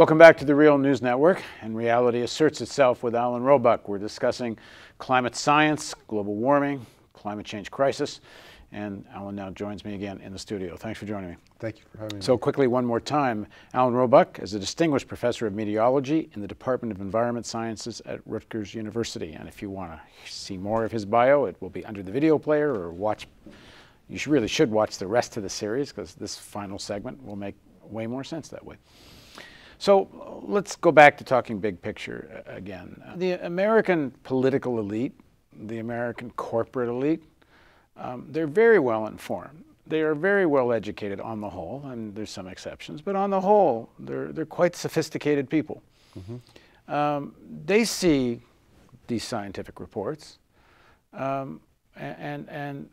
Welcome back to the Real News Network. And reality asserts itself with Alan Robock. We're discussing climate science, global warming, climate change crisis. And Alan now joins me again in the studio. Thanks for joining me. Thank you for having me. So quickly, one more time, Alan Robock is a distinguished professor of meteorology in the Department of Environment Sciences at Rutgers University. And if you want to see more of his bio, it will be under the video player or watch. You should, really should watch the rest of the series because this final segment will make way more sense that way. So let's go back to talking big picture again. The American political elite, the American corporate elite, um, they're very well informed. They are very well educated on the whole, and there's some exceptions, but on the whole, they're, they're quite sophisticated people. Mm-hmm. Um, they see these scientific reports, um, and, and, and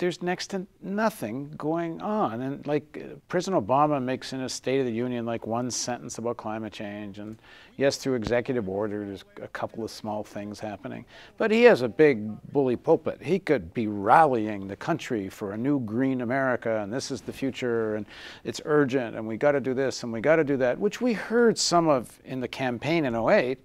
there's next to nothing going on. And like President Obama makes in a State of the Union like one sentence about climate change. And yes, through executive order, there's a couple of small things happening. But he has a big bully pulpit. He could be rallying the country for a new green America, and this is the future, and it's urgent, and we got to do this, and we got to do that, which we heard some of in the campaign in 08,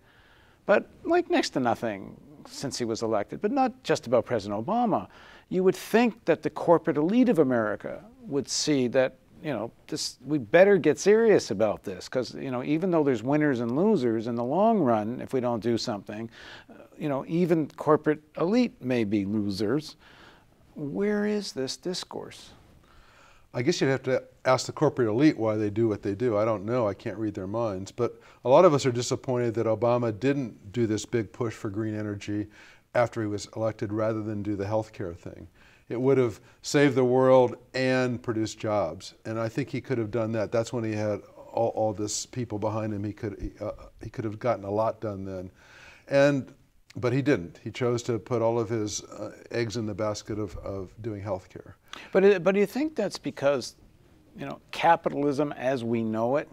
but like next to nothing since he was elected. But not just about President Obama you would think that the corporate elite of America would see that you know this we better get serious about this because you know even though there's winners and losers in the long run if we don't do something uh, you know even corporate elite may be losers where is this discourse I guess you'd have to ask the corporate elite why they do what they do. I don't know. I can't read their minds. But a lot of us are disappointed that Obama didn't do this big push for green energy after he was elected rather than do the healthcare thing. It would have saved the world and produced jobs. And I think he could have done that. That's when he had all, all this people behind him. He could, he, uh, he could have gotten a lot done then. And, but he didn't. He chose to put all of his uh, eggs in the basket of, of doing healthcare. But, but do you think that's because, you know, capitalism as we know it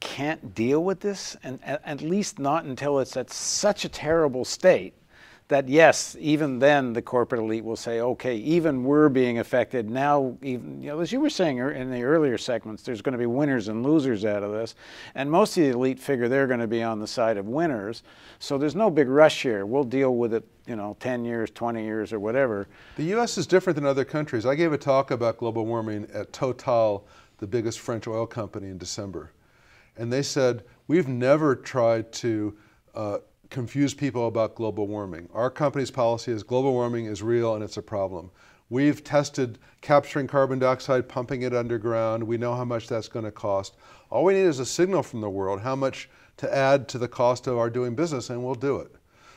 can't deal with this, and at least not until it's at such a terrible state that yes, even then the corporate elite will say, okay, even we're being affected now. Even you know, as you were saying in the earlier segments, there's going to be winners and losers out of this, and most of the elite figure they're going to be on the side of winners. So there's no big rush here. We'll deal with it, you know, 10 years, 20 years, or whatever. The U.S. is different than other countries. I gave a talk about global warming at Total, the biggest French oil company, in December, and they said we've never tried to uh, confuse people about global warming. Our company's policy is global warming is real and it's a problem. We've tested capturing carbon dioxide, pumping it underground. We know how much that's going to cost. All we need is a signal from the world how much to add to the cost of our doing business, and we'll do it.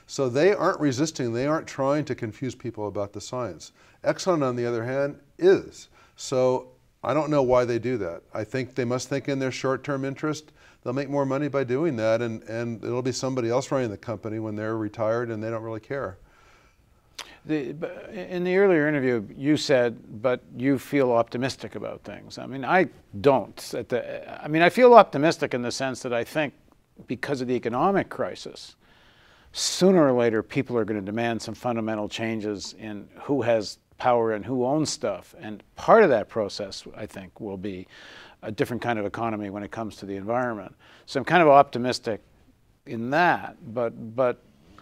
So they aren't resisting, they aren't trying to confuse people about the science. Exxon, on the other hand, is. So I don't know why they do that. I think they must think in their short term interest they'll make more money by doing that, and, and it'll be somebody else running the company when they're retired and they don't really care. The, in the earlier interview, you said, but you feel optimistic about things. I mean, I don't. The, I mean, I feel optimistic in the sense that I think because of the economic crisis, sooner or later, people are going to demand some fundamental changes in who has power and who owns stuff. And part of that process, I think, will be a different kind of economy when it comes to the environment. So I'm kind of optimistic in that, but but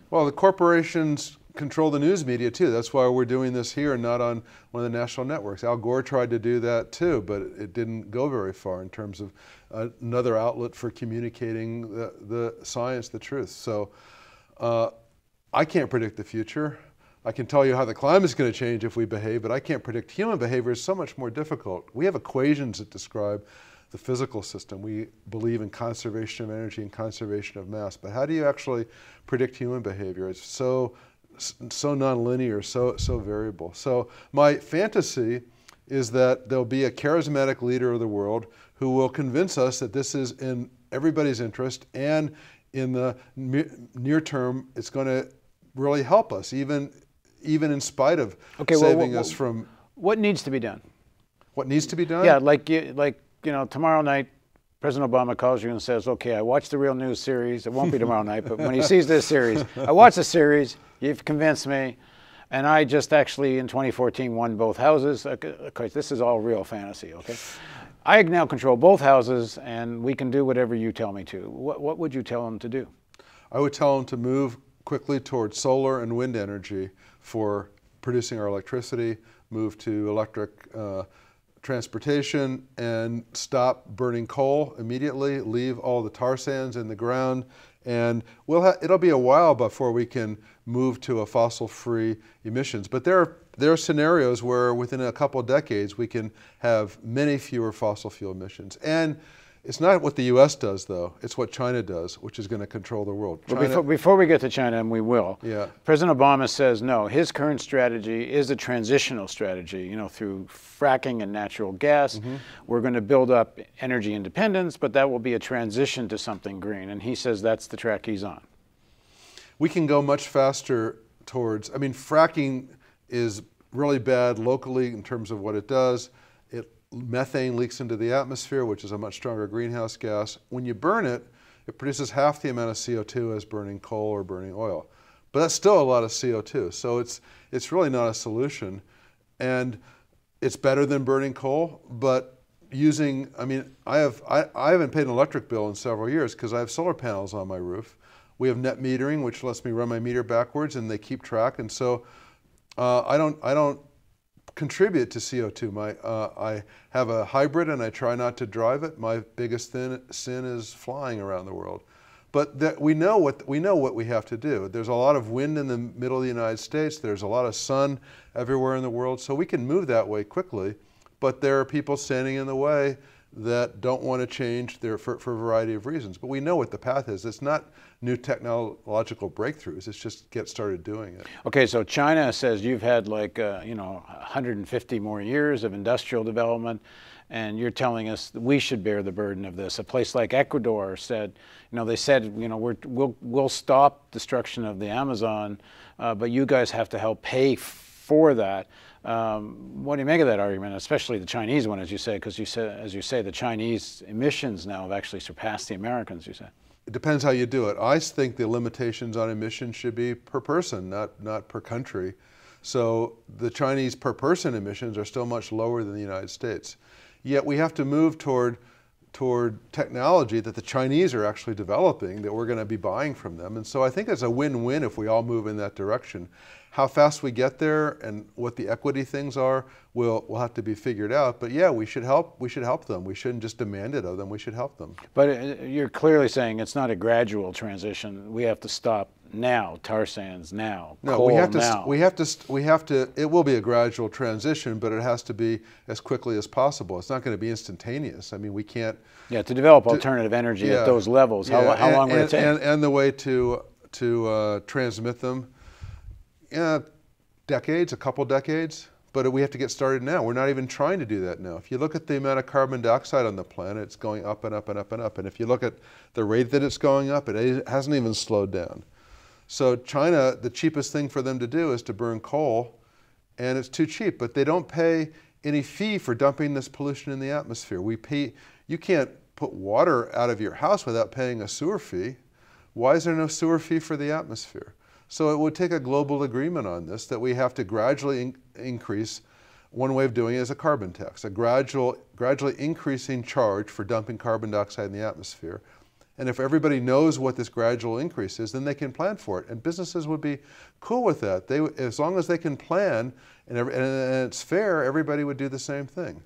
well, the corporations control the news media too. That's why we're doing this here and not on one of the national networks. Al Gore tried to do that too, but it didn't go very far in terms of another outlet for communicating the, the science, the truth. So uh, I can't predict the future. I can tell you how the climate is going to change if we behave, but I can't predict human behavior is so much more difficult. We have equations that describe the physical system. We believe in conservation of energy and conservation of mass, but how do you actually predict human behavior? It's so so nonlinear, so so variable. So my fantasy is that there'll be a charismatic leader of the world who will convince us that this is in everybody's interest and in the near term it's going to really help us even even in spite of okay, saving well, us from. What needs to be done? What needs to be done? Yeah, like you, like you know, tomorrow night, President Obama calls you and says, "Okay, I watched the Real News series. It won't be tomorrow night, but when he sees this series, I watched the series. You've convinced me." And I just actually in 2014 won both houses. Uh, of course, this is all real fantasy, okay? I now control both houses and we can do whatever you tell me to. What, what would you tell them to do? I would tell them to move quickly towards solar and wind energy for producing our electricity, move to electric uh, transportation, and stop burning coal immediately, leave all the tar sands in the ground, and we'll it'll be a while before we can move to a fossil-free emissions. But there are, there are scenarios where within a couple of decades we can have many fewer fossil fuel emissions. And it's not what the U.S. does, though. It's what China does, which is going to control the world. Well, before, before, we get to China, and we will, yeah. President Obama says no. His current strategy is a transitional strategy. You know, through fracking and natural gas, mm-hmm. we're going to build up energy independence, but that will be a transition to something green. And he says that's the track he's on. We can go much faster towards. I mean, fracking is really bad locally in terms of what it does methane leaks into the atmosphere, which is a much stronger greenhouse gas. When you burn it, it produces half the amount of CO2 as burning coal or burning oil. But that's still a lot of CO2. So it's, it's really not a solution. And it's better than burning coal, but using, I mean, I, have, I, I haven't paid an electric bill in several years because I have solar panels on my roof. We have net metering, which lets me run my meter backwards and they keep track. And so uh, I, don't, I don't contribute to CO2. My, uh, I have a hybrid and I try not to drive it. My biggest thin, sin is flying around the world. But that we, know what, we know what we have to do. There's a lot of wind in the middle of the United States. There's a lot of sun everywhere in the world. So we can move that way quickly. But there are people standing in the way that don't want to change there for, for a variety of reasons. But we know what the path is. It's not new technological breakthroughs. It's just get started doing it. Okay, so China says you've had like, uh, you know, 150 more years of industrial development, and you're telling us we should bear the burden of this. A place like Ecuador said, you know, they said, you know, we will we'll stop destruction of the Amazon, uh, but you guys have to help pay for that. Um, what do you make of that argument, especially the Chinese one, as you say, because you say, as you say, the Chinese emissions now have actually surpassed the Americans, you say? It depends how you do it. I think the limitations on emissions should be per person, not, not per country. So the Chinese per person emissions are still much lower than the United States. Yet we have to move toward, toward technology that the Chinese are actually developing that we're going to be buying from them. And so I think it's a win-win if we all move in that direction. How fast we get there and what the equity things are will will have to be figured out. But yeah, we should help. We should help them. We shouldn't just demand it of them. We should help them. But uh, you're clearly saying it's not a gradual transition. We have to stop now. Tar sands now. No, coal we have to. Now. We have to. We have to. It will be a gradual transition, but it has to be as quickly as possible. It's not going to be instantaneous. I mean, we can't. Yeah, to develop alternative energy yeah, at those levels, how, how and, long would and, it take? And, and the way to to uh, transmit them yeah, decades, a couple decades, but we have to get started now. We're not even trying to do that now. If you look at the amount of carbon dioxide on the planet, it's going up and up and up and up. And if you look at the rate that it's going up, it hasn't even slowed down. So China, the cheapest thing for them to do is to burn coal, and it's too cheap, but they don't pay any fee for dumping this pollution in the atmosphere. We pay, you can't put water out of your house without paying a sewer fee. Why is there no sewer fee for the atmosphere? So it would take a global agreement on this that we have to gradually in increase. One way of doing it is a carbon tax, a gradual, gradually increasing charge for dumping carbon dioxide in the atmosphere. And if everybody knows what this gradual increase is, then they can plan for it. And businesses would be cool with that. They, as long as they can plan and, and it's fair, everybody would do the same thing.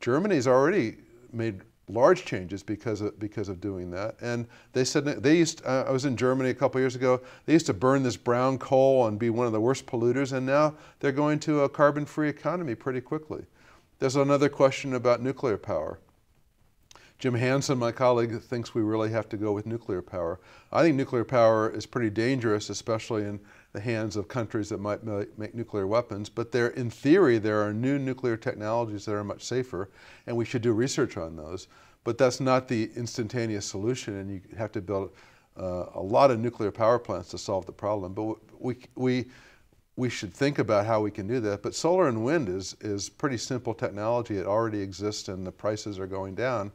Germany's already made large changes because of, because of doing that. And they said they used. Uh, I was in Germany a couple years ago. They used to burn this brown coal and be one of the worst polluters, and now they're going to a carbon-free economy pretty quickly. There's another question about nuclear power. Jim Hansen, my colleague, thinks we really have to go with nuclear power. I think nuclear power is pretty dangerous, especially in the hands of countries that might make nuclear weapons. But there, in theory, there are new nuclear technologies that are much safer, and we should do research on those. But that's not the instantaneous solution, and you have to build uh, a lot of nuclear power plants to solve the problem. But we, we, we should think about how we can do that. But solar and wind is, is pretty simple technology. It already exists, and the prices are going down.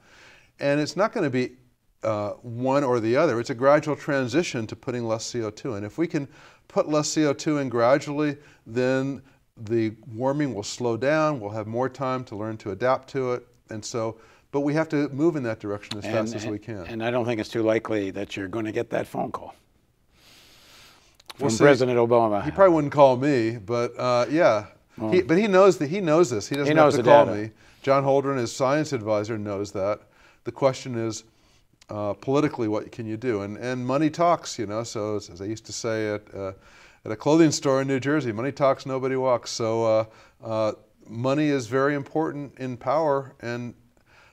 And it's not going to be uh, one or the other. It's a gradual transition to putting less CO2 in. If we can put less CO2 in gradually, then the warming will slow down. We'll have more time to learn to adapt to it, and so, but we have to move in that direction as fast as and, we can. And I don't think it's too likely that you're going to get that phone call from We'll see. President Obama. He probably wouldn't call me, but uh, yeah. he, but he knows that he knows this. He doesn't knows have to call data. me. John Holdren, his science advisor, knows that. The question is, uh, politically, what can you do? And and money talks, you know. So as, as I used to say at uh, at a clothing store in New Jersey, money talks, nobody walks. So uh, uh, money is very important in power. And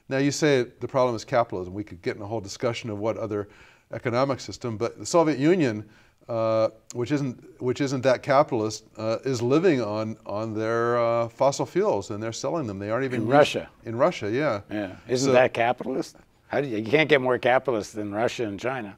now you say the problem is capitalism. We could get in a whole discussion of what other economic system, but the Soviet Union uh, which isn't which isn't that capitalist, uh, is living on on their uh, fossil fuels and they're selling them. They aren't even In Russia. In Russia, yeah. Yeah, isn't So- that capitalist? How do you, you can't get more capitalist than Russia and China.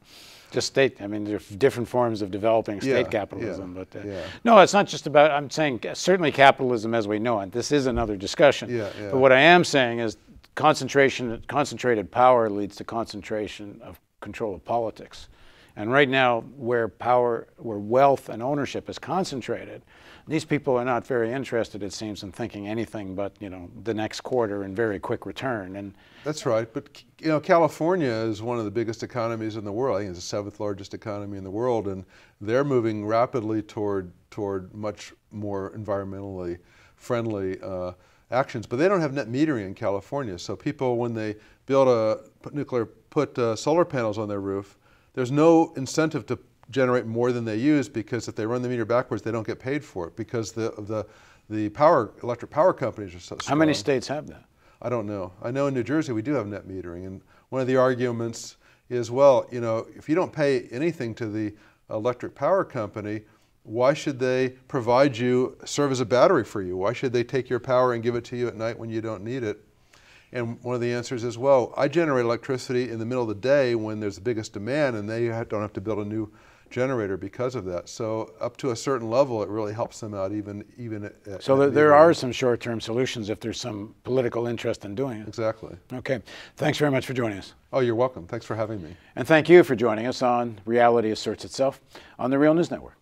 Just state. I mean, there are different forms of developing state Yeah, capitalism, yeah, but uh, yeah. no, it's not just about. I'm saying certainly capitalism as we know it. This is another discussion. Yeah, yeah. But what I am saying is concentration, concentrated power leads to concentration of control of politics. And right now, where power, where wealth and ownership is concentrated, these people are not very interested, it seems, in thinking anything but you know the next quarter and very quick return. And That's right. But you know, California is one of the biggest economies in the world. I think it's the seventh largest economy in the world, and they're moving rapidly toward toward much more environmentally friendly uh, actions. But they don't have net metering in California, so people when they build a nuclear put uh, solar panels on their roof, there's no incentive to generate more than they use because if they run the meter backwards, they don't get paid for it because the the the power electric power companies are so strong. how many states have that? I don't know. I know in New Jersey we do have net metering, and one of the arguments is, well, you know, if you don't pay anything to the electric power company, why should they provide you, serve as a battery for you? Why should they take your power and give it to you at night when you don't need it? And one of the answers is, well, I generate electricity in the middle of the day when there's the biggest demand, and they don't have to build a new generator because of that. So up to a certain level, it really helps them out, even even. At, at So net there, there metering. are some short-term solutions if there's some political interest in doing it. exactly. Okay, thanks very much for joining us. Oh, you're welcome. Thanks for having me. And thank you for joining us on Reality Asserts Itself on the Real News Network.